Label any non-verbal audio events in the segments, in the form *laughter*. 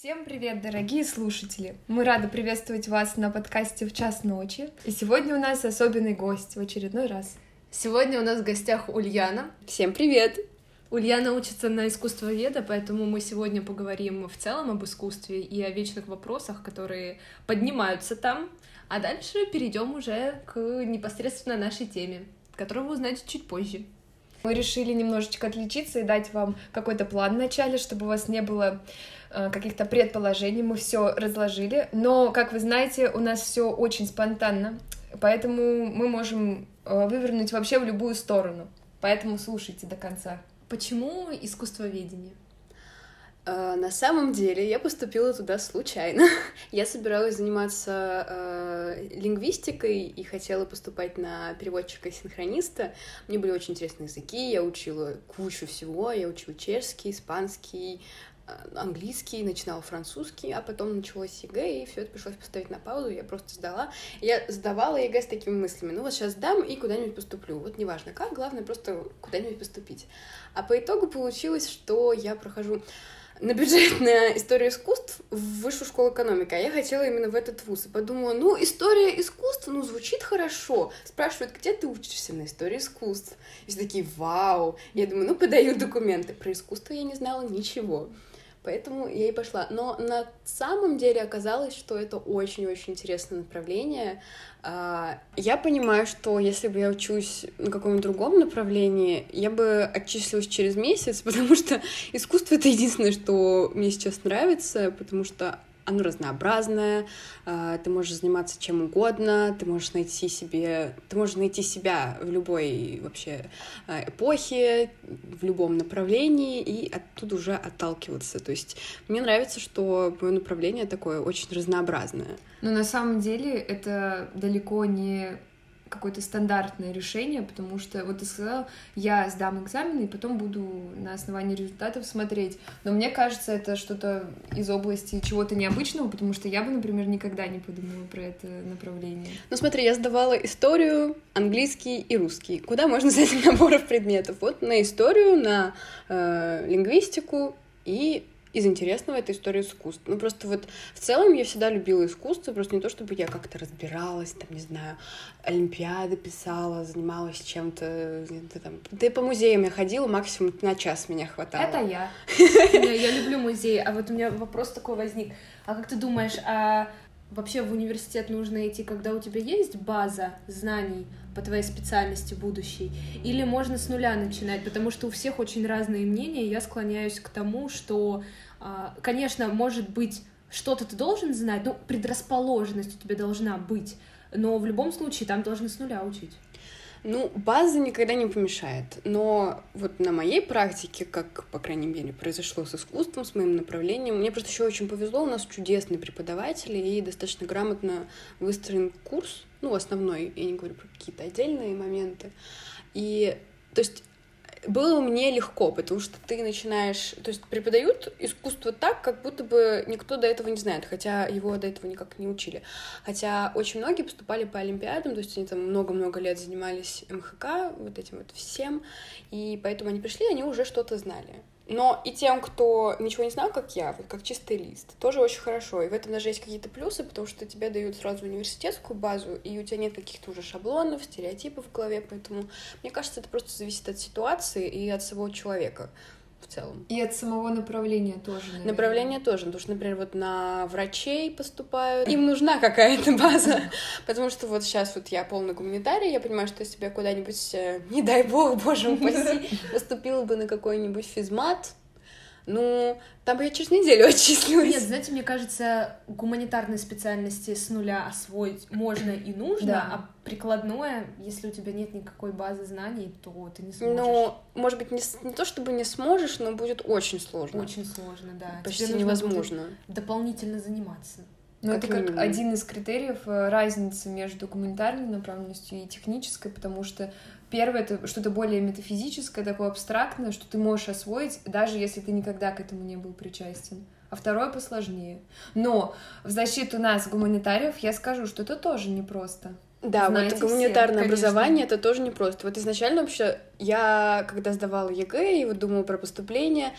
Всем привет, дорогие слушатели! Мы рады приветствовать вас на подкасте «В час ночи». И сегодня у нас особенный гость в очередной раз. Сегодня у нас в гостях Ульяна. Всем привет! Ульяна учится на искусствоведа, поэтому мы сегодня поговорим в целом об искусстве и о вечных вопросах, которые поднимаются там. А дальше перейдем уже к непосредственно нашей теме, которую вы узнаете чуть позже. Мы решили немножечко отличиться и дать вам какой-то план в начале, чтобы у вас не было каких-то предположений. Мы все разложили. Но, как вы знаете, у нас все очень спонтанно, поэтому мы можем э, вывернуть вообще в любую сторону. Поэтому слушайте до конца. Почему искусствоведение? Uh, на самом деле я поступила туда случайно. *laughs* я собиралась заниматься uh, лингвистикой и хотела поступать на переводчика и синхрониста. Мне были очень интересные языки, я учила кучу всего. Я учила чешский, испанский, английский, начинала французский, а потом началось ЕГЭ, и все это пришлось поставить на паузу, я просто сдала. Я сдавала ЕГЭ с такими мыслями, ну вот сейчас сдам и куда-нибудь поступлю. Вот неважно как, главное просто куда-нибудь поступить. А по итогу получилось, что я прохожу на бюджетную *laughs* историю искусств в высшую школу экономики, а я хотела именно в этот вуз. И подумала, ну, история искусств, ну, звучит хорошо. Спрашивают, где ты учишься на истории искусств? И все такие, вау. Я думаю, ну, подаю документы. Про искусство я не знала ничего. Поэтому я и пошла. Но на самом деле оказалось, что это очень-очень интересное направление. А, я понимаю, что если бы я учусь на каком-нибудь другом направлении, я бы отчислилась через месяц, *laughs* потому что искусство — это единственное, что мне сейчас нравится, потому что оно разнообразное, а, ты можешь заниматься чем угодно, ты можешь найти себе, ты можешь найти себя в любой вообще а, эпохе, в любом направлении и оттуда уже отталкиваться. То есть мне нравится, что мое направление такое очень разнообразное. Но на самом деле это далеко не какое-то стандартное решение, потому что, вот ты сказал, я сдам экзамены и потом буду на основании результатов смотреть. Но мне кажется, это что-то из области чего-то необычного, потому что я бы, например, никогда не подумала про это направление. Ну смотри, я сдавала историю, английский и русский. Куда можно *laughs* взять наборов предметов? Вот на историю, на э, лингвистику и из интересного это история искусства. Ну, просто вот в целом я всегда любила искусство, просто не то, чтобы я как-то разбиралась, там, не знаю, олимпиады писала, занималась чем-то, там, да и по музеям я ходила, максимум на час меня хватало. Это *laughs* я. Я люблю музеи, а вот у меня вопрос такой возник. А как ты думаешь, а вообще в университет нужно идти, когда у тебя есть база знаний по твоей специальности будущей, или можно с нуля начинать, потому что у всех очень разные мнения, я склоняюсь к тому, что, конечно, может быть, что-то ты должен знать, ну, предрасположенность у тебя должна быть, но в любом случае там должны с нуля учить. Ну, база никогда не помешает, но вот на моей практике, как, по крайней мере, произошло с искусством, с моим направлением, мне просто еще очень повезло, у нас чудесные преподаватели и достаточно грамотно выстроен курс, ну, основной, я не говорю про какие-то отдельные моменты, и, то есть, было мне легко, потому что ты начинаешь... То есть преподают искусство так, как будто бы никто до этого не знает, хотя его до этого никак не учили. Хотя очень многие поступали по Олимпиадам, то есть они там много-много лет занимались МХК, вот этим вот всем, и поэтому они пришли, они уже что-то знали. Но и тем, кто ничего не знал, как я, вот как чистый лист, тоже очень хорошо. И в этом даже есть какие-то плюсы, потому что тебе дают сразу университетскую базу, и у тебя нет каких-то уже шаблонов, стереотипов в голове. Поэтому, мне кажется, это просто зависит от ситуации и от самого человека в целом. И от самого направления тоже. Наверное. Направление тоже, потому что, например, вот на врачей поступают, им нужна какая-то база, *laughs* потому что вот сейчас вот я полный гуманитарий, я понимаю, что если бы я куда-нибудь, э, не дай бог, боже упаси, *laughs* поступила бы на какой-нибудь физмат, ну, там бы я через неделю *laughs* отчислилась. Нет, знаете, мне кажется, гуманитарные специальности с нуля освоить можно и нужно, да. а прикладное, если у тебя нет никакой базы знаний, то ты не сможешь. Ну, может быть, не, не то чтобы не сможешь, но будет очень сложно. Очень сложно, да. Почти Тебе невозможно. дополнительно заниматься. Ну, это как один из критериев э, разницы между гуманитарной направленностью и технической, потому что первое — это что-то более метафизическое, такое абстрактное, что ты можешь освоить, даже если ты никогда к этому не был причастен. А второе посложнее. Но в защиту нас, гуманитариев, я скажу, что это тоже непросто. Да, Знаете вот гуманитарное все, образование это тоже непросто. Вот изначально вообще я, когда сдавала ЕГЭ и вот думала про поступление,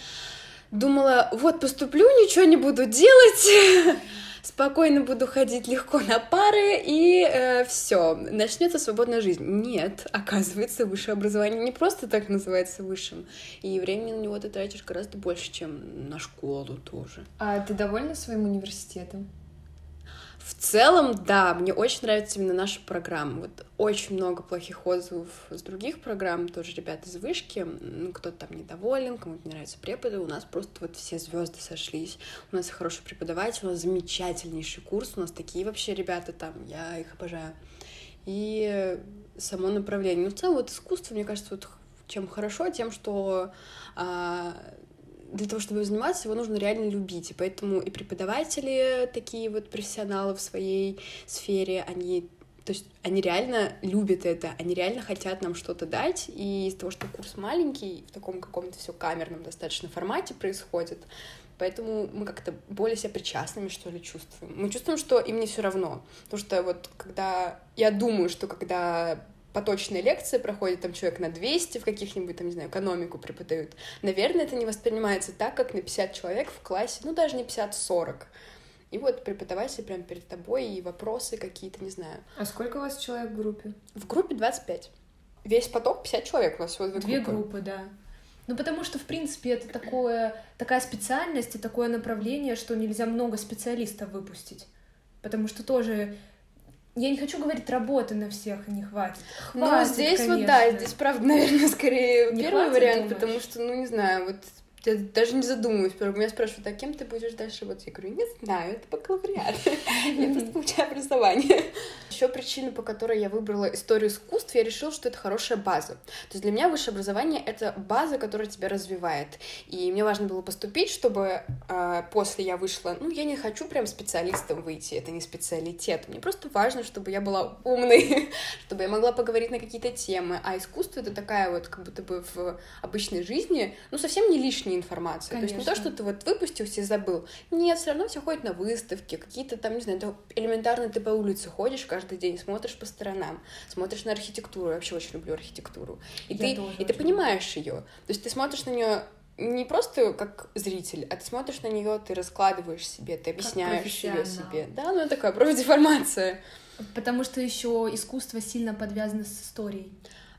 думала, вот поступлю, ничего не буду делать, *laughs* спокойно буду ходить легко на пары, и э, все, начнется свободная жизнь. Нет, *laughs* оказывается, высшее образование не просто так называется высшим, и времени на него ты тратишь гораздо больше, чем на школу тоже. А ты довольна своим университетом? В целом, да, мне очень нравится именно наша программа. Вот очень много плохих отзывов с других программ, тоже ребята из вышки, ну, кто-то там недоволен, кому-то не нравятся преподы, у нас просто вот все звезды сошлись, у нас хороший преподаватель, у нас замечательнейший курс, у нас такие вообще ребята там, я их обожаю. И само направление. Ну, в целом, вот искусство, мне кажется, вот чем хорошо, тем, что а, для того, чтобы заниматься, его нужно реально любить. И поэтому и преподаватели такие вот профессионалы в своей сфере, они то есть они реально любят это, они реально хотят нам что-то дать, и из-за того, что курс маленький, в таком каком-то все камерном достаточно формате происходит, поэтому мы как-то более себя причастными, что ли, чувствуем. Мы чувствуем, что им не все равно, потому что вот когда... Я думаю, что когда поточная лекция проходит, там человек на 200 в каких-нибудь, там, не знаю, экономику преподают, наверное, это не воспринимается так, как на 50 человек в классе, ну, даже не 50-40. И вот преподаватель прямо перед тобой, и вопросы какие-то, не знаю. А сколько у вас человек в группе? В группе 25. Весь поток 50 человек у нас всего две, две группы. группы, да. Ну, потому что, в принципе, это такое, такая специальность и такое направление, что нельзя много специалистов выпустить. Потому что тоже я не хочу говорить, работы на всех не хватит. Ну, хватит ну, здесь конечно. вот, да, здесь, правда, *laughs* наверное, скорее не первый вариант, думаешь? потому что, ну, не знаю, вот я даже не задумываюсь. Меня спрашивают, а кем ты будешь дальше работать? Я говорю, не знаю, это бакалавриат. *laughs* Я просто получаю образование. Еще причина, по которой я выбрала историю искусств, я решила, что это хорошая база. То есть для меня высшее образование — это база, которая тебя развивает. И мне важно было поступить, чтобы э, после я вышла... Ну, я не хочу прям специалистом выйти, это не специалитет. Мне просто важно, чтобы я была умной, *laughs* чтобы я могла поговорить на какие-то темы. А искусство — это такая вот, как будто бы в обычной жизни, ну, совсем не лишняя информация. Конечно. То есть не то, что ты вот выпустился и забыл. Нет, все равно все ходят на выставки, какие-то там, не знаю, элементарно ты по улице ходишь каждый день, смотришь по сторонам, смотришь на архитектуру. Я вообще очень люблю архитектуру. И Я ты, и ты понимаешь ее. То есть ты смотришь на нее не просто как зритель, а ты смотришь на нее, ты раскладываешь себе, ты объясняешь ее себе. Да, ну такая профдеформация. Потому что еще искусство сильно подвязано с историей.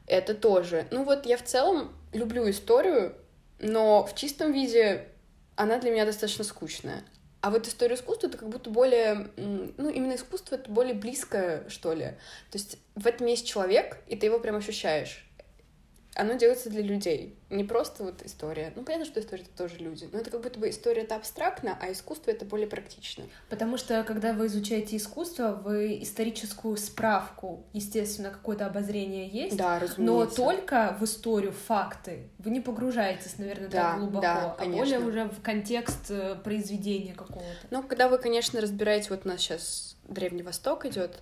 Это тоже. Ну вот я в целом люблю историю, но в чистом виде она для меня достаточно скучная. А вот история искусства это как будто более, ну, именно искусство это более близкое, что ли. То есть в этом есть человек, и ты его прям ощущаешь оно делается для людей. Не просто вот история. Ну, понятно, что история — это тоже люди. Но это как будто бы история — это абстрактно, а искусство — это более практично. Потому что, когда вы изучаете искусство, вы историческую справку, естественно, какое-то обозрение есть. Да, разумеется. Но только в историю, факты. Вы не погружаетесь, наверное, да, так глубоко, да, а более уже в контекст э, произведения какого-то. Ну, когда вы, конечно, разбираете, вот у нас сейчас Древний Восток идет,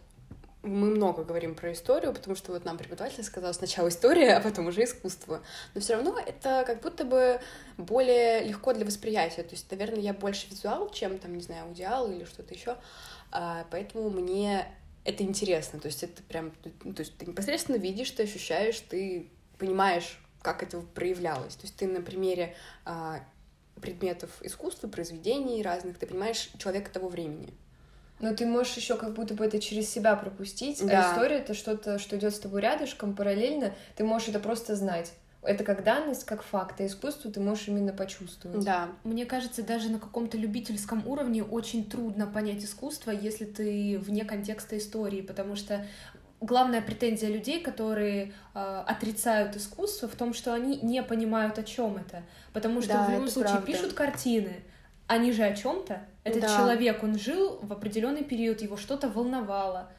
мы много говорим про историю, потому что вот нам преподаватель сказал сначала история, *laughs* а потом уже искусство. Но все равно это как будто бы более легко для восприятия. То есть, наверное, я больше визуал, чем там, не знаю, аудиал или что-то еще. А, поэтому мне это интересно. То есть это прям, ну, то есть ты непосредственно видишь, ты ощущаешь, ты понимаешь, как это проявлялось. То есть ты на примере а, предметов искусства, произведений разных, ты понимаешь человека того времени. Но ты можешь еще как будто бы это через себя пропустить, а да. а история это что-то, что идет с тобой рядышком, параллельно, ты можешь это просто знать. Это как данность, как факт, а искусство ты можешь именно почувствовать. Да. Мне кажется, даже на каком-то любительском уровне очень трудно понять искусство, если ты вне контекста истории, потому что главная претензия людей, которые э, отрицают искусство, в том, что они не понимают, о чем это. Потому что да, в любом случае правда. пишут картины, они же о чем-то. Этот да. человек, он жил в определенный период, его что-то волновало.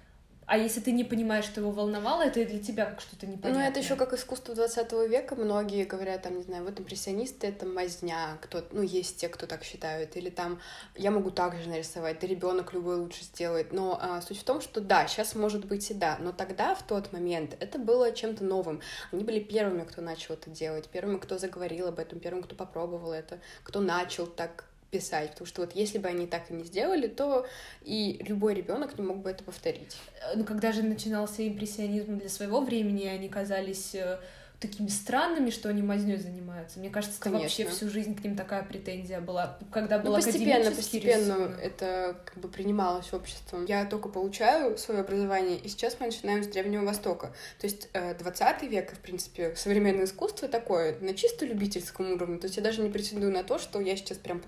А если ты не понимаешь, что его волновало, это и для тебя как что-то непонятное. Ну, это еще как искусство 20 века. Многие говорят, там, не знаю, вот импрессионисты — это мазня. Кто, ну, есть те, кто так считают. Или там, я могу так же нарисовать, да ребенок любой лучше сделает. Но а, суть в том, что да, сейчас может быть и да. Но тогда, в тот момент, это было чем-то новым. Они были первыми, кто начал это делать, первыми, кто заговорил об этом, первым, кто попробовал это, кто начал так писать, потому что вот если бы они так и не сделали, то и любой ребенок не мог бы это повторить. Ну, когда же начинался импрессионизм для своего времени, они казались э, такими странными, что они мазнёй занимаются. Мне кажется, это Конечно. вообще всю жизнь к ним такая претензия была. Когда был Ну, постепенно, постепенно рисунок. это как бы принималось обществом. Я только получаю свое образование, и сейчас мы начинаем с Древнего Востока. То есть э, 20 век, и, в принципе, современное искусство такое на чисто любительском уровне. То есть я даже не претендую на то, что я сейчас прям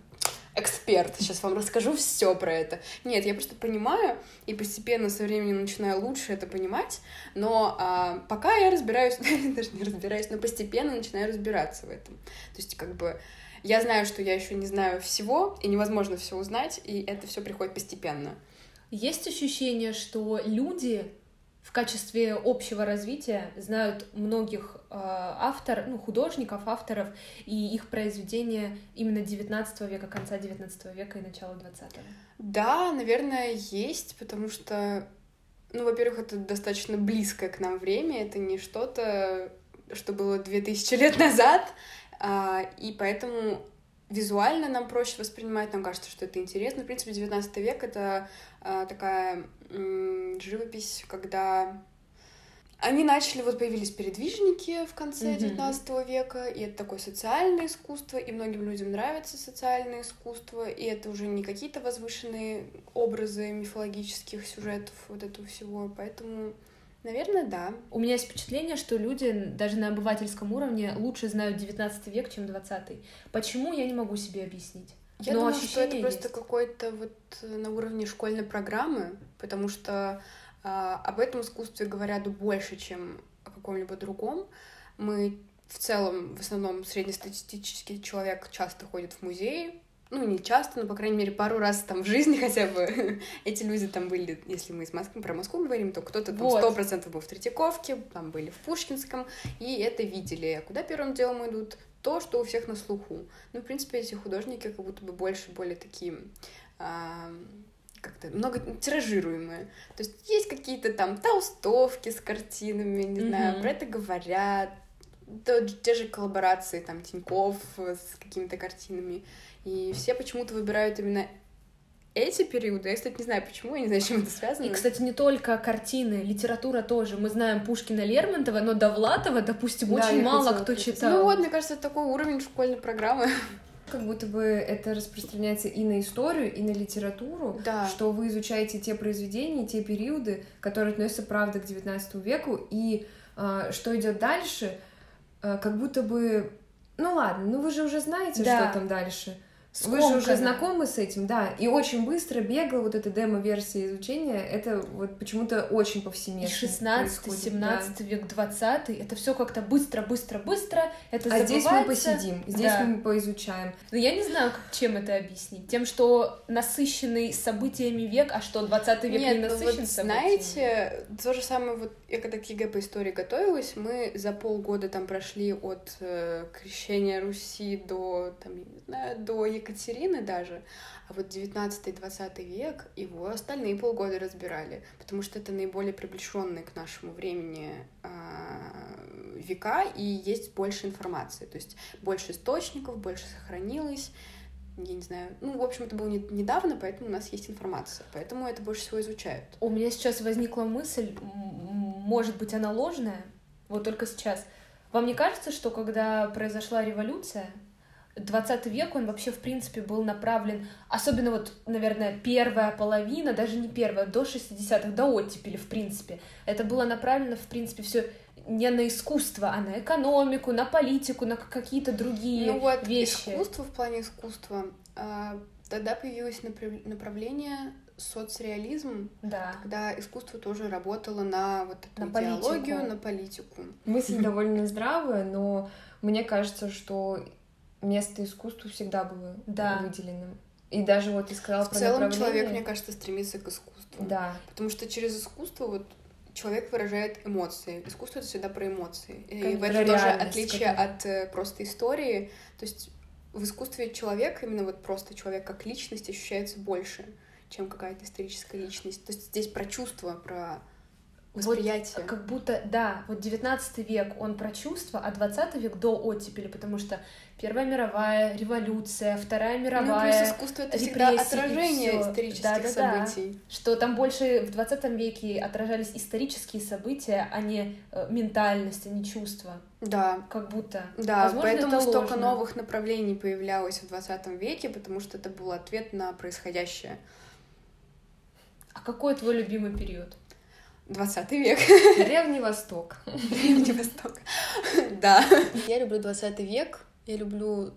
эксперт, сейчас вам расскажу все про это. Нет, я просто понимаю, и постепенно со временем начинаю лучше это понимать, но а, пока я разбираюсь, *laughs* даже не разбираюсь, но постепенно начинаю разбираться в этом. То есть как бы я знаю, что я еще не знаю всего, и невозможно все узнать, и это все приходит постепенно. Есть ощущение, что люди в качестве общего развития знают многих э, автор, ну, художников, авторов и их произведения именно 19 века, конца 19 века и начала 20-го. Да, наверное, есть, потому что, ну, во-первых, это достаточно близкое к нам время, это не что-то, что было 2000 лет назад, а, и поэтому визуально нам проще воспринимать, нам кажется, что это интересно. В принципе, 19 век — это а, такая м, живопись, когда они начали, вот появились передвижники в конце. 19 века, и это такое социальное искусство, и многим людям нравится социальное искусство, и это уже не какие-то возвышенные образы мифологических сюжетов вот этого всего, поэтому, наверное, да. У меня есть впечатление, что люди даже на обывательском уровне лучше знают 19 век, чем 20 Почему, я не могу себе объяснить. Я Но думаю, что это ощущение просто есть. какой-то вот э, на уровне школьной программы, потому что а, об этом искусстве говорят больше, чем о каком-либо другом. Мы в целом, в основном, среднестатистический человек часто ходит в музеи, ну, не часто, но, по крайней мере, пару раз там в жизни хотя бы *laughs* эти люди там были, если мы из Москвы, про Москву говорим, то кто-то там сто процентов был в Третьяковке, там были в Пушкинском, и это видели. А куда первым делом идут? То, что у всех на слуху. Ну, в принципе, эти художники как будто бы больше, более такие а, как-то много тиражируемые. То есть есть какие-то там толстовки с картинами, не знаю, про это говорят, то- те же коллаборации там Тиньков с какими-то картинами. И все почему-то выбирают именно эти периоды. Я, кстати, не знаю почему, я не знаю, с чем это связано. И, кстати, не только картины, литература тоже. Мы знаем Пушкина, Лермонтова, но Довлатова, допустим, Да, очень мало кто это читал. Ну вот, мне кажется, это такой уровень школьной программы. Как будто бы это распространяется и на историю, и на литературу, Да. что вы изучаете те произведения, те периоды, которые относятся, правда, к XIX веку, и а, что идет дальше, а, как будто бы... Ну ладно, ну вы же уже знаете, Да. что там дальше. Вы же уже Скомканно. знакомы с этим, да. И очень быстро, бегло вот эта демо-версия изучения, это вот почему-то очень И повсеместно 16, происходит, 17 век, 20 это все как-то быстро, быстро, быстро. Это да. А здесь мы забывается. посидим, здесь Да. мы поизучаем. Но я не знаю, как- чем это объяснить. Тем, что насыщенный событиями век, а что 20 век Нет, не ну насыщен вот событиями? знаете, то же самое, вот я когда к ЕГЭ по истории готовилась, мы за полгода там прошли от э, крещения Руси до, там, я не знаю, до Екатерины даже, а вот 19-20 век его остальные полгода разбирали, потому что это наиболее приближенные к нашему времени а, века, и есть больше информации, то есть больше источников, больше сохранилось, я не знаю, ну, в общем, это было не- недавно, поэтому у нас есть информация, поэтому это больше всего изучают. У меня сейчас возникла мысль, может быть, она ложная, вот только сейчас. Вам не кажется, что когда произошла революция, 20 век, он вообще, в принципе, был направлен, особенно вот, наверное, первая половина, даже не первая, до 60-х, до оттепели, в принципе. Это было направлено, в принципе, все не на искусство, а на экономику, на политику, на какие-то другие ну вот, вещи. искусство в плане искусства, а, тогда появилось направ- направление соцреализм, Да. когда искусство тоже работало на вот эту На идеологию, политику. на политику. Мысль довольно здравая, но мне кажется, что место искусству всегда было Да. выделено. И даже вот ты сказала В про целом направление. человек, мне кажется, стремится к искусству. Да. Потому что через искусство вот человек выражает эмоции. Искусство это всегда про эмоции. И Как в этом тоже отличие от э, просто истории. То есть в искусстве человек, именно вот просто человек как личность ощущается больше, чем какая-то историческая личность. То есть здесь про чувства, про восприятие. Вот, как будто, да, вот 19 век он про чувства, а 20 век до оттепели, потому что Первая мировая революция, Вторая мировая. Ну, плюс искусство это всегда отражение исторических да, да, событий. Да. Что там больше в 20 веке отражались исторические события, а не э, ментальность, а не чувства. Да. Как будто. Да, Возможно, поэтому это столько ложно. новых направлений появлялось в 20 веке, потому что это был ответ на происходящее. А какой твой любимый период? 20 век. Древний Восток. Древний Восток. *laughs* Да. Я люблю 20 век. Я люблю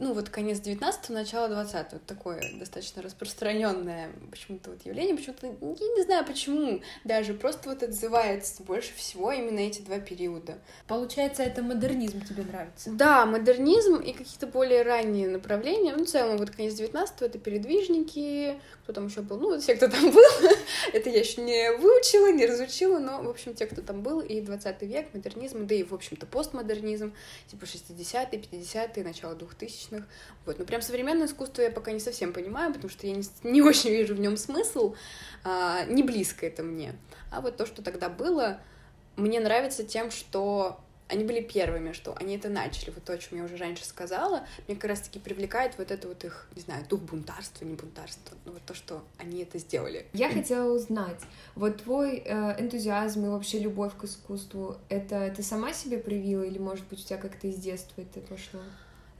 ну, вот конец 19-го, начало 20-го, вот такое достаточно распространенное почему-то вот явление, почему-то, я не знаю почему, даже просто вот отзывается больше всего именно эти два периода. Получается, это модернизм тебе нравится? Да, модернизм и какие-то более ранние направления, ну, в целом, вот конец 19-го это передвижники, кто там еще был, ну, вот все, кто там *laughs* был, это я еще не выучила, не разучила, но, в общем, те, кто там был, и 20 век, модернизм, да и, в общем-то, постмодернизм, типа 60-е, 50-е, начало 2000 различных. Вот. Но прям современное искусство я пока не совсем понимаю, потому что я не, *laughs* не очень вижу в нем смысл, а, не близко это мне. А вот то, что тогда было, мне нравится тем, что они были первыми, что они это начали, вот то, о чем я уже раньше сказала, мне как раз-таки привлекает вот это вот их, не знаю, дух бунтарства, не бунтарства, но вот то, что они это сделали. Я хотела узнать, вот твой э, энтузиазм и вообще любовь к искусству, это ты сама себе привила или, может быть, у тебя как-то из детства это пошло?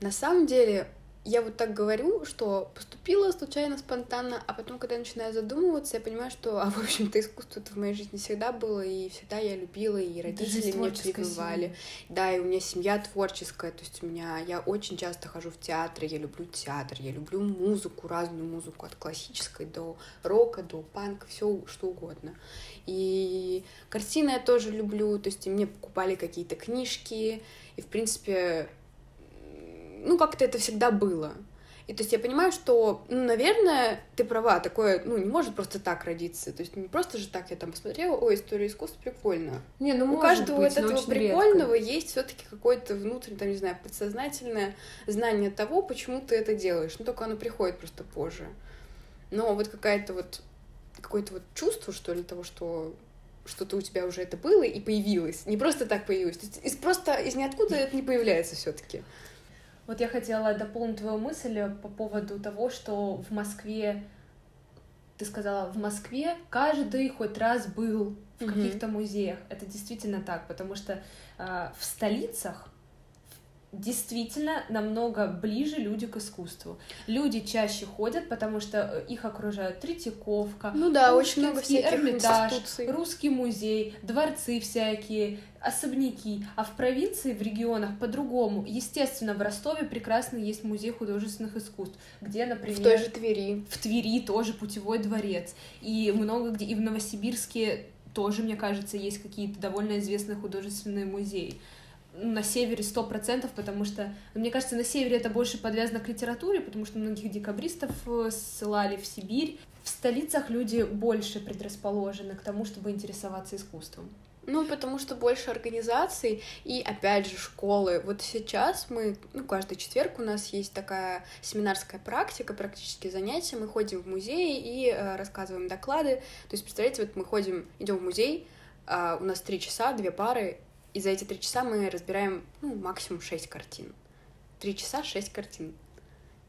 На самом деле, я вот так говорю, что поступила случайно, спонтанно, а потом, когда я начинаю задумываться, я понимаю, что, а, в общем-то, искусство в моей жизни всегда было, и всегда я любила, и родители меня прививали. Да, и у меня семья творческая, то есть у меня, я очень часто хожу в театры, я люблю театр, я люблю музыку, разную музыку, от классической до рока, до панка, все что угодно. И картины я тоже люблю, то есть мне покупали какие-то книжки, и, в принципе, ну, как-то это всегда было. И то есть я понимаю, что, ну, наверное, ты права, такое, ну, не может просто так родиться. То есть не просто же так я там посмотрела, ой, история искусства прикольно. Не, ну, У каждого быть, этого прикольного редко. есть все-таки какое-то внутреннее, там, не знаю, подсознательное знание того, почему ты это делаешь. Ну, только оно приходит просто позже. Но вот какая-то вот какое-то вот чувство, что ли, того, что что-то у тебя уже это было и появилось. Не просто так появилось. То есть из, просто из ниоткуда это не появляется все-таки. Вот я хотела дополнить твою мысль по поводу того, что в Москве, ты сказала, в Москве каждый хоть раз был в каких-то музеях. Это действительно так, потому что э, в столицах действительно намного ближе люди к искусству. Люди чаще ходят, потому что э, их окружают Третьяковка, ну да, очень много всяких Эрмитаж, институций. Русский музей, дворцы всякие, особняки. А в провинции, в регионах по-другому. Естественно, в Ростове прекрасно есть музей художественных искусств, где, например... В той же Твери. В Твери тоже путевой дворец. И много где, и в Новосибирске тоже, мне кажется, есть какие-то довольно известные художественные музеи на севере сто процентов, потому что, ну, мне кажется, на севере это больше подвязано к литературе, потому что многих декабристов э, ссылали в Сибирь. В столицах люди больше предрасположены к тому, чтобы интересоваться искусством. Ну, потому что больше организаций и, опять же, школы. Вот сейчас мы, ну, каждый четверг у нас есть такая семинарская практика, практические занятия. Мы ходим в музей и э, рассказываем доклады. То есть, представляете, вот мы ходим, идем в музей, э, у нас три часа, две пары, и за эти три часа мы разбираем, ну, максимум шесть картин. Три часа, шесть картин.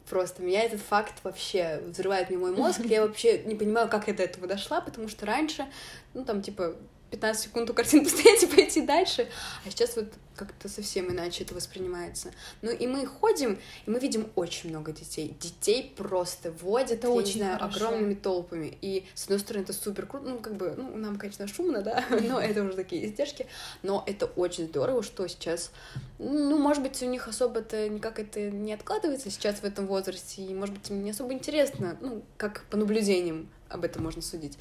Просто меня этот факт вообще взрывает мне мой мозг. Я вообще не понимаю, как я до этого дошла, потому что раньше, ну, там, типа, 15 секунд у картины *laughs* постоять и пойти дальше. А сейчас вот как-то совсем иначе это воспринимается. Ну и мы ходим, и мы видим очень много детей. Детей просто водят, это я очень не знаю, хорошо. огромными толпами. И, с одной стороны, это супер круто. Ну, как бы, ну, нам, конечно, шумно, да, *laughs* но это уже такие издержки. Но это очень здорово, что сейчас, ну, может быть, у них особо-то никак это не откладывается сейчас в этом возрасте, и, может быть, им не особо интересно, ну, как по наблюдениям об этом можно судить.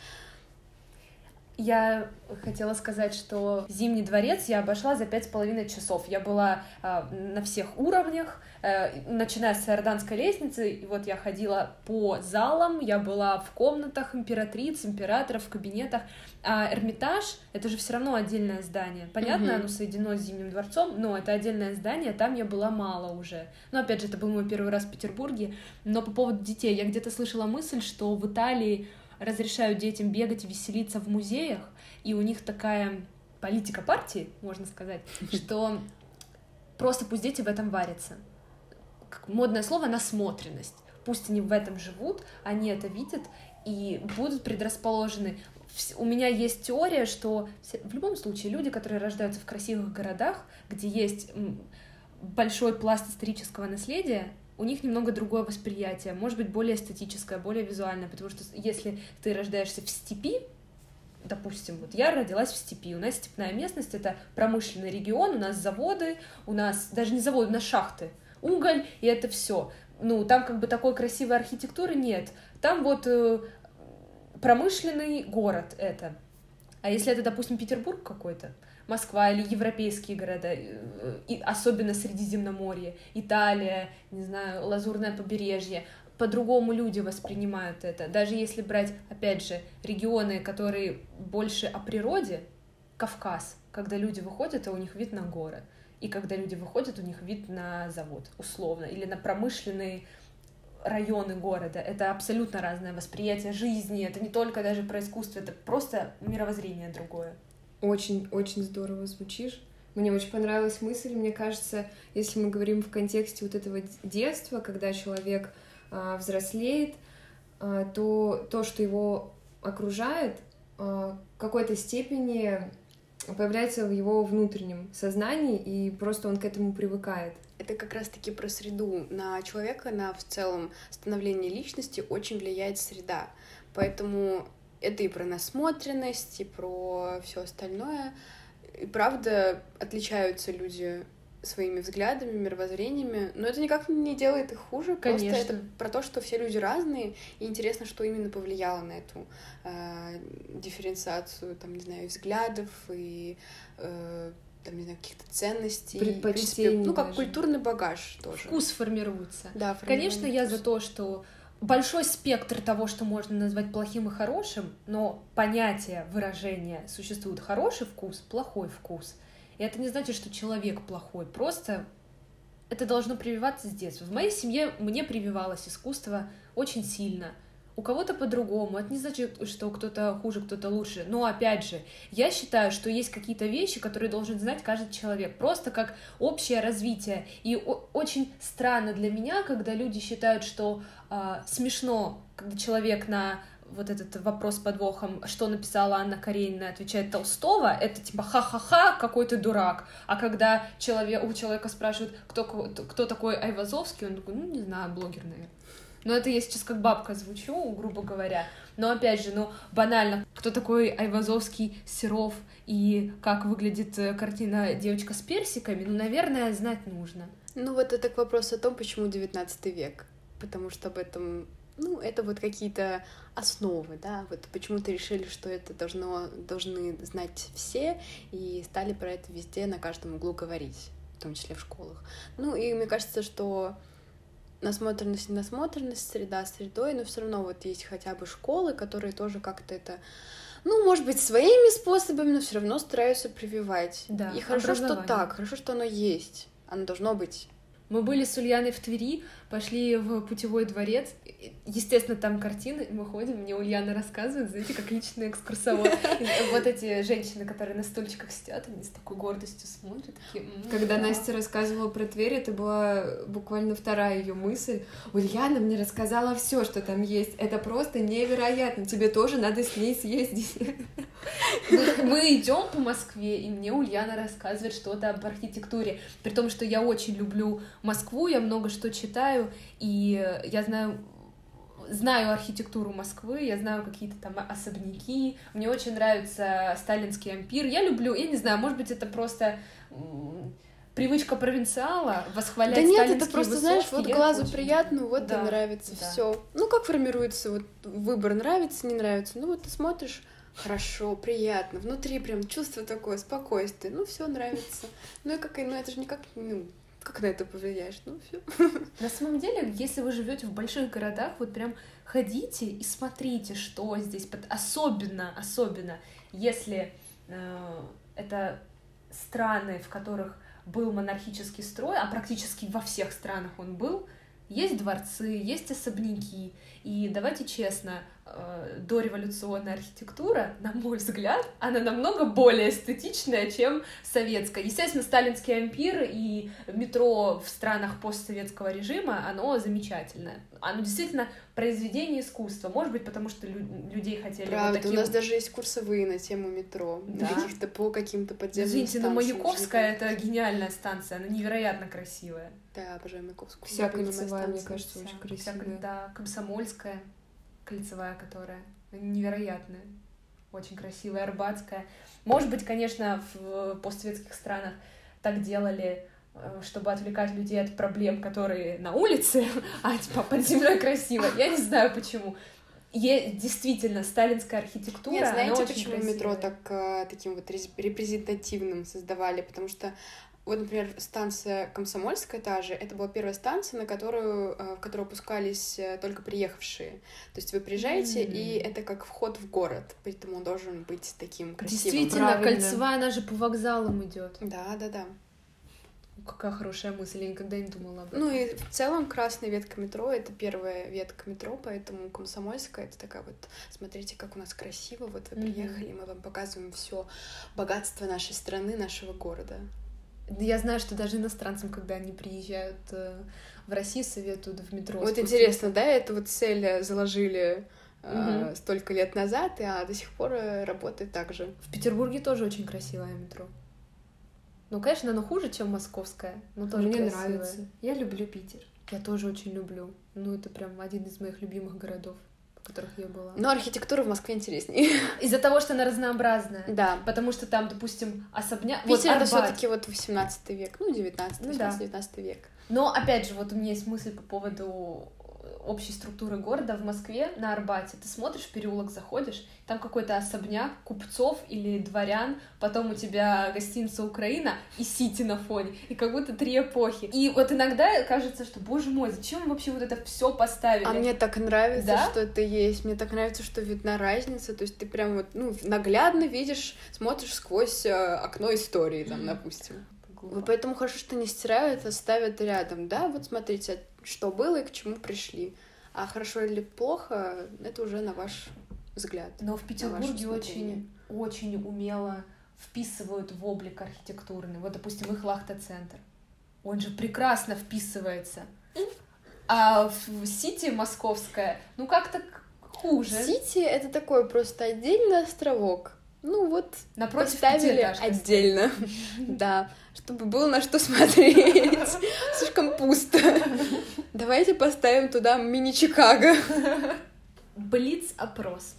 Я хотела сказать, что Зимний дворец я обошла за пять с половиной часов. Я была э, на всех уровнях, э, начиная с Иорданской лестницы. И вот я ходила по залам, я была в комнатах императриц, императоров, в кабинетах. А Эрмитаж — это же все равно отдельное здание. Понятно, mm-hmm. оно соединено с Зимним дворцом, но это отдельное здание, там я была мало уже. Но опять же, это был мой первый раз в Петербурге. Но по поводу детей, я где-то слышала мысль, что в Италии разрешают детям бегать веселиться в музеях, и у них такая политика партии, можно сказать, *laughs* что просто пусть дети в этом варятся. Модное слово насмотренность. Пусть они в этом живут, они это видят и будут предрасположены. У меня есть теория, что в любом случае люди, которые рождаются в красивых городах, где есть большой пласт исторического наследия, у них немного другое восприятие, может быть, более эстетическое, более визуальное, потому что если ты рождаешься в степи, допустим, вот я родилась в степи, у нас степная местность — это промышленный регион, у нас заводы, у нас даже не заводы, у нас шахты, уголь, и это все. Ну, там как бы такой красивой архитектуры нет. Там вот э, промышленный город это. А если это, допустим, Петербург какой-то, Москва или европейские города, э, и особенно Средиземноморье, Италия, не знаю, Лазурное побережье, по-другому люди воспринимают это. Даже если брать, опять же, регионы, которые больше о природе, Кавказ, когда люди выходят, а у них вид на горы, и когда люди выходят, у них вид на завод, условно, или на промышленные районы города. Это абсолютно разное восприятие жизни, это не только даже про искусство, это просто мировоззрение другое. Очень-очень здорово звучишь. Мне очень понравилась мысль. Мне кажется, если мы говорим в контексте вот этого детства, когда человек а, взрослеет, а, то то, что его окружает, а, в какой-то степени появляется в его внутреннем сознании, и просто он к этому привыкает. Это как раз-таки про среду. На человека, на в целом становление личности очень влияет среда. Поэтому это и про насмотренность, и про все остальное. И правда отличаются люди своими взглядами, мировоззрениями, но это никак не делает их хуже. Конечно. Просто это про то, что все люди разные, и интересно, что именно повлияло на эту э, дифференциацию, там, не знаю, взглядов и э, там, не знаю, каких-то ценностей. Предпочтений. ну, как даже. культурный багаж тоже. Вкус формируется. Да, Конечно, я за то, что большой спектр того, что можно назвать плохим и хорошим, но понятие, выражение существует хороший вкус, плохой вкус. И это не значит, что человек плохой, просто это должно прививаться с детства. В моей семье мне прививалось искусство очень сильно. У кого-то по-другому. Это не значит, что кто-то хуже, кто-то лучше. Но опять же, я считаю, что есть какие-то вещи, которые должен знать каждый человек. Просто как общее развитие. И очень странно для меня, когда люди считают, что э, смешно, когда человек на вот этот вопрос подвохом, что написала Анна Каренина, отвечает Толстого, это типа ха-ха-ха, какой ты дурак. А когда человек, у человека спрашивают, кто, кто такой Айвазовский, он такой, ну, не знаю, блогер, наверное. Но это я сейчас как бабка звучу, грубо говоря. Но опять же, ну, банально, кто такой Айвазовский, Серов и как выглядит э, картина «Девочка с персиками», ну, наверное, знать нужно. Ну, вот это к вопросу о том, почему 19 век. Потому что об этом ну, это вот какие-то основы, да, вот почему-то решили, что это должно, должны знать все, и стали про это везде, на каждом углу говорить, в том числе в школах. Ну, и мне кажется, что насмотренность и насмотренность, среда средой, но все равно вот есть хотя бы школы, которые тоже как-то это ну, может быть, своими способами, но все равно стараются прививать. Да, и хорошо, что так, хорошо, что оно есть. Оно должно быть. Мы были с Ульяной в Твери, пошли в путевой дворец. Естественно, там картины, мы ходим, мне Ульяна рассказывает, знаете, как личный экскурсовод. Вот эти женщины, которые на стульчиках сидят, они с такой гордостью смотрят. Когда Настя рассказывала про Тверь, это была буквально вторая ее мысль. Ульяна мне рассказала все, что там есть. Это просто невероятно. Тебе тоже надо с ней съездить. Мы идем по Москве, и мне Ульяна рассказывает что-то об архитектуре. При том, что я очень люблю Москву, я много что читаю, и я знаю знаю архитектуру Москвы, я знаю какие-то там особняки, мне очень нравится сталинский ампир, я люблю, я не знаю, может быть, это просто привычка провинциала восхвалять Да нет, это просто, знаешь, вот глазу очень... приятно, вот да, и нравится да. все. Ну, как формируется вот выбор, нравится, не нравится, ну вот ты смотришь, хорошо, приятно, внутри прям чувство такое, спокойствие, ну все нравится. Ну и как, ну это же никак, ну, как на это повлияешь? Ну, все. *laughs* На самом деле, если вы живете в больших городах, вот прям ходите и смотрите, что здесь. Особенно, особенно, если э, это страны, в которых был монархический строй, а практически во всех странах он был, есть дворцы, есть особняки. И давайте честно, э, дореволюционная архитектура, на мой взгляд, она намного более эстетичная, чем советская. Естественно, сталинский ампир и метро в странах постсоветского режима, оно замечательное. Оно действительно произведение искусства. Может быть, потому что лю- людей хотели Правда, вот таким... у нас даже есть курсовые на тему метро. Да? Каких-то по каким-то подземным Извините, но станциям, Маяковская — даже не это гениальная станция, она невероятно красивая. Да, обожаю Маяковскую. Вся кольцевая, мне станция. кажется, очень Вся- вся- красивая. да, комсомольская, кольцевая, которая невероятная, очень красивая, арбатская. Может быть, конечно, в постсоветских странах так делали, э, чтобы отвлекать людей от проблем, которые на улице, *laughs* а типа под землей красиво. Я не знаю почему. Е- действительно, сталинская архитектура, Нет, знаете, почему красивая. метро так э, таким вот рез- репрезентативным создавали? Потому что вот, например, станция Комсомольская та же, это была первая станция, на которую, э, в которую опускались э, только приехавшие. То есть вы приезжаете, М. и это как вход в город, поэтому он должен быть таким красивым. Действительно, Правильно. кольцевая, она же по вокзалам идет. Да, да, да. Какая хорошая мысль, я никогда не думала об этом. Ну и в целом красная ветка метро — это первая ветка метро, поэтому Комсомольская — это такая вот, смотрите, как у нас красиво, вот вы приехали, мы вам показываем все богатство нашей страны, нашего города. Я знаю, что даже иностранцам, когда они приезжают э, в Россию, советуют в метро. Вот спуститься. интересно, да, эту вот цель э, заложили э, Мгм. столько лет назад, и, а до сих пор работает так же. В Петербурге тоже очень красивое метро. Ну, конечно, оно хуже, чем московское, но тоже Мне красивое. нравится. Я люблю Питер. Я тоже очень люблю. Ну, это прям один из моих любимых городов, в которых я была. Но архитектура в Москве интереснее. *laughs* Из-за того, что она разнообразная. Да. Потому что там, допустим, особняк... Питер это Арбат. все-таки вот 18 век, ну, 19 Ну да. 19 век. Но, опять же, вот у меня есть мысль по поводу общей структуры города в Москве на Арбате. Ты смотришь, в переулок заходишь, там какой-то особняк купцов или дворян, потом у тебя гостиница Украина и Сити на фоне, и как будто три эпохи. И вот иногда кажется, что, боже мой, зачем вообще вот это все поставили? А мне так нравится, Да? что это есть. Мне так нравится, что видна разница. То есть ты прям вот, ну, наглядно видишь, смотришь сквозь э, окно истории, там, допустим. Вот Поэтому хорошо, что не стирают, а ставят рядом. Да, вот смотрите, что было и к чему пришли. А хорошо или плохо, это уже на ваш взгляд. Но в Петербурге очень, очень умело вписывают в облик архитектурный. Вот, допустим, их Лахта-центр. Он же прекрасно вписывается. А в Сити московская, ну как-то хуже. Сити — это такой просто отдельный островок. Ну вот, Напротив поставили отдельно. *laughs* Да, чтобы было на что *laughs* смотреть. Слишком пусто. Давайте поставим туда мини-Чикаго. Блиц-опрос.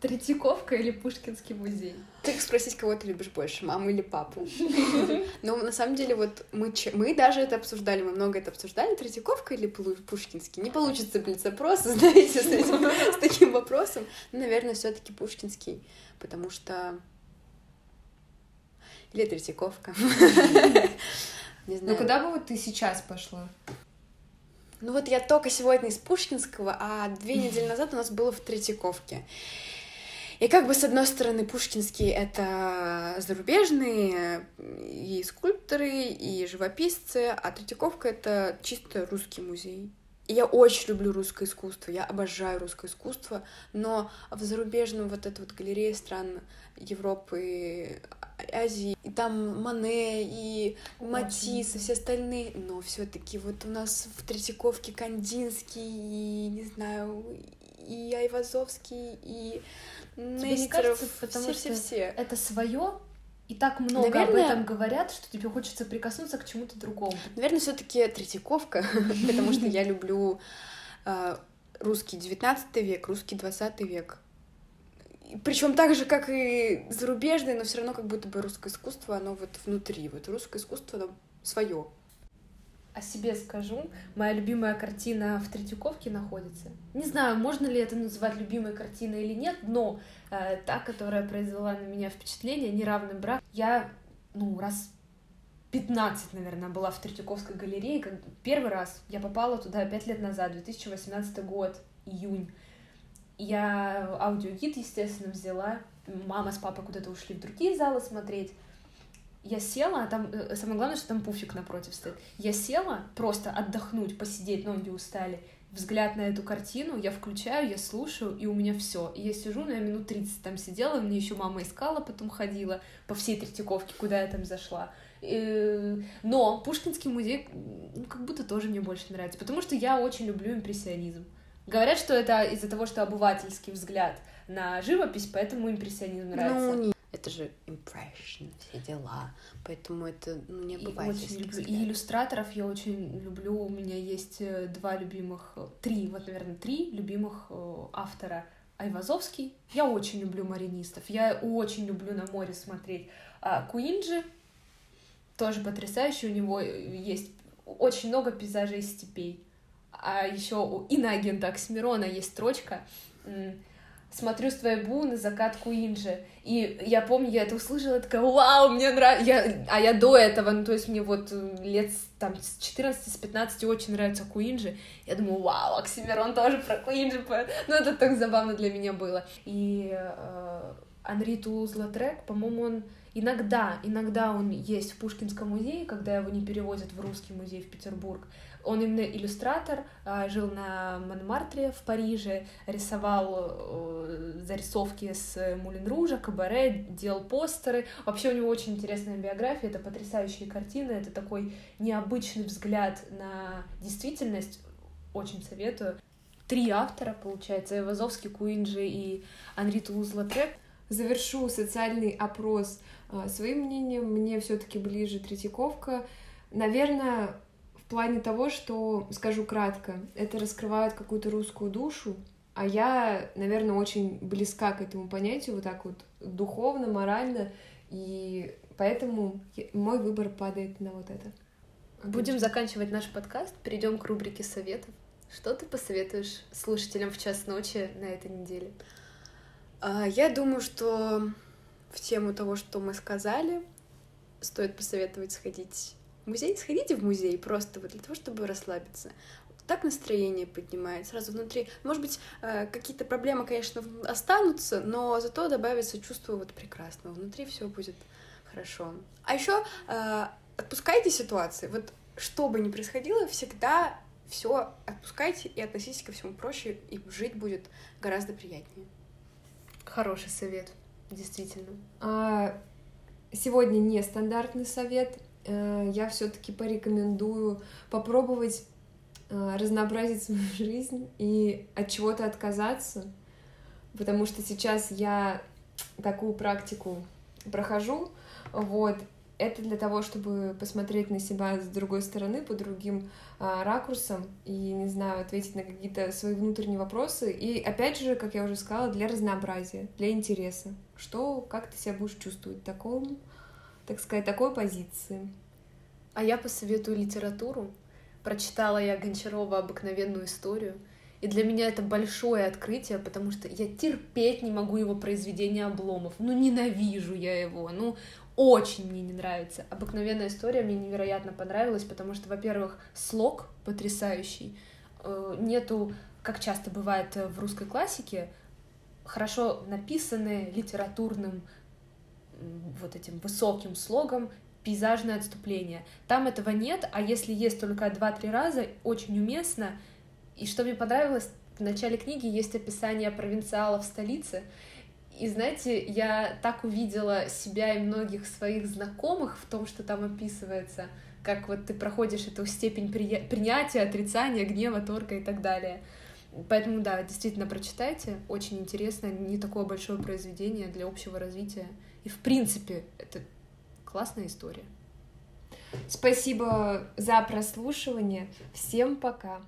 Третьяковка или Пушкинский музей? Как спросить, кого ты любишь больше, маму или папу? Ну, на самом деле, вот мы, мы даже это обсуждали, мы много это обсуждали, Третьяковка или Пушкинский. Не получится блиц-опрос, *laughs* знаете, с, этим- с таким вопросом. Ну, наверное, все таки Пушкинский, потому что... Или Третьяковка. *laughs* Не Ну, знаю. куда бы вот ты сейчас пошла? Ну вот я только сегодня из Пушкинского, а две *laughs* недели назад у нас было в Третьяковке. И как бы с одной стороны Пушкинский — это зарубежные и скульпторы, и живописцы, а Третьяковка — это чисто русский музей. И я очень люблю русское искусство, я обожаю русское искусство, но в зарубежном вот эта вот галерея стран Европы, Азии, и там Мане, и Матисс, и все остальные, но все таки вот у нас в Третьяковке Кандинский, и, не знаю, и Айвазовский, и Нестеров, все-все-все. Это свое, и так много Наверное- об этом говорят, что тебе хочется прикоснуться к чему-то другому. Наверное, все-таки Третьяковка, *laughs* потому что я люблю э, русский 19 век, русский 20 век. Причем так же, как и зарубежный, но все равно как будто бы русское искусство, оно вот внутри. Вот русское искусство, оно свое. О себе скажу. Моя любимая картина в Третьяковке находится. Не знаю, можно ли это называть любимой картиной или нет, но э, та, которая произвела на меня впечатление, «Неравный брак», я, ну, раз 15, наверное, была в Третьяковской галерее. Первый раз я попала туда 5 лет назад, 2018 год, июнь. Я аудиогид, естественно, взяла. Мама с папой куда-то ушли в другие залы смотреть. Я села, а там э, самое главное, что там пуфик напротив стоит. Я села просто отдохнуть, посидеть, ноги устали. взгляд на эту картину, я включаю, я слушаю, и у меня все. И я сижу, ну, я минут 30 там сидела, мне еще мама искала, потом ходила по всей Третьяковке, куда я там зашла. Но Пушкинский музей ну, как будто тоже мне больше нравится, потому что я очень люблю импрессионизм. Говорят, что это из-за того, что обывательский взгляд на живопись, поэтому импрессионизм нравится. Ну, не... Это же impression, все дела, поэтому это ну, не обывательский и взгляд. И иллюстраторов я очень люблю, у меня есть э, два любимых, э, три, вот, наверное, три любимых э, автора. Айвазовский, я очень люблю маринистов, я очень люблю на море смотреть. А Куинджи, тоже потрясающий, у него есть очень много пейзажей степей. А еще у Инагента Оксимирона есть строчка смотрю с твоей бу на закат Куинджи. И я помню, я это услышала, такая, вау, мне нравится. Я... А я до этого, ну, то есть мне вот лет там с 14, с 15 очень нравится Куинджи. Я думаю, вау, Оксимирон тоже про Куинджи. Ну, это так забавно для меня было. И э, Анри Тулуз-Латрек, по-моему, он иногда, иногда он есть в Пушкинском музее, когда его не перевозят в Русский музей в Петербург. Он именно иллюстратор, а, жил на Монмартре в Париже, рисовал э, зарисовки с Мулин Ружа, Кабаре, делал постеры. Вообще у него очень интересная биография, это потрясающие картины, это такой необычный взгляд на действительность. Очень советую. Три автора, получается, Эвазовский, Куинджи и Анри Тулуз-Латрек. Завершу социальный опрос а, своим мнением. Мне все таки ближе Третьяковка. Наверное, в плане того, что, скажу кратко, это раскрывает какую-то русскую душу, а я, наверное, очень близка к этому понятию, вот так вот духовно, морально, и поэтому мой выбор падает на вот это. Будем заканчивать наш подкаст, перейдем к рубрике советов. Что ты посоветуешь слушателям в час ночи на этой неделе? А, я думаю, что в тему того, что мы сказали, стоит посоветовать сходить музей, сходите в музей просто вот для того, чтобы расслабиться. Так настроение поднимает сразу внутри. Может быть, э, какие-то проблемы, конечно, останутся, но зато добавится чувство вот прекрасного. Внутри все будет хорошо. А еще э, отпускайте ситуации. Вот что бы ни происходило, всегда все отпускайте и относитесь ко всему проще, и жить будет гораздо приятнее. Хороший совет, действительно. А, сегодня нестандартный совет. Э, я все-таки порекомендую попробовать э, разнообразить свою *laughs* жизнь и от чего-то отказаться, потому что сейчас я такую практику прохожу, вот, это для того, чтобы посмотреть на себя с другой стороны, по другим а, ракурсам и, не знаю, ответить на какие-то свои внутренние вопросы. И, опять же, как я уже сказала, для разнообразия, для интереса. Что, как ты себя будешь чувствовать в таком так сказать, такой позиции. А я посоветую литературу. Прочитала я Гончарова «Обыкновенную историю», и для меня это большое открытие, потому что я терпеть не могу его произведения Обломов. Ну, ненавижу я его. Ну, очень мне не нравится. Обыкновенная история мне невероятно понравилась, потому что, во-первых, слог потрясающий. Э, нету, как часто бывает в русской классике, хорошо написанные литературным вот этим высоким слогом пейзажное отступление. Там этого нет, а если есть только два-три раза, очень уместно. И что мне понравилось, в начале книги есть описание провинциалов столицы, и знаете, я так увидела себя и многих своих знакомых в том, что там описывается, как вот ты проходишь эту степень при... принятия, отрицания, гнева, торга и так далее. Поэтому, да, действительно, прочитайте. Очень интересно, не такое большое произведение для общего развития. И, в принципе, это классная история. Спасибо за прослушивание. Всем пока.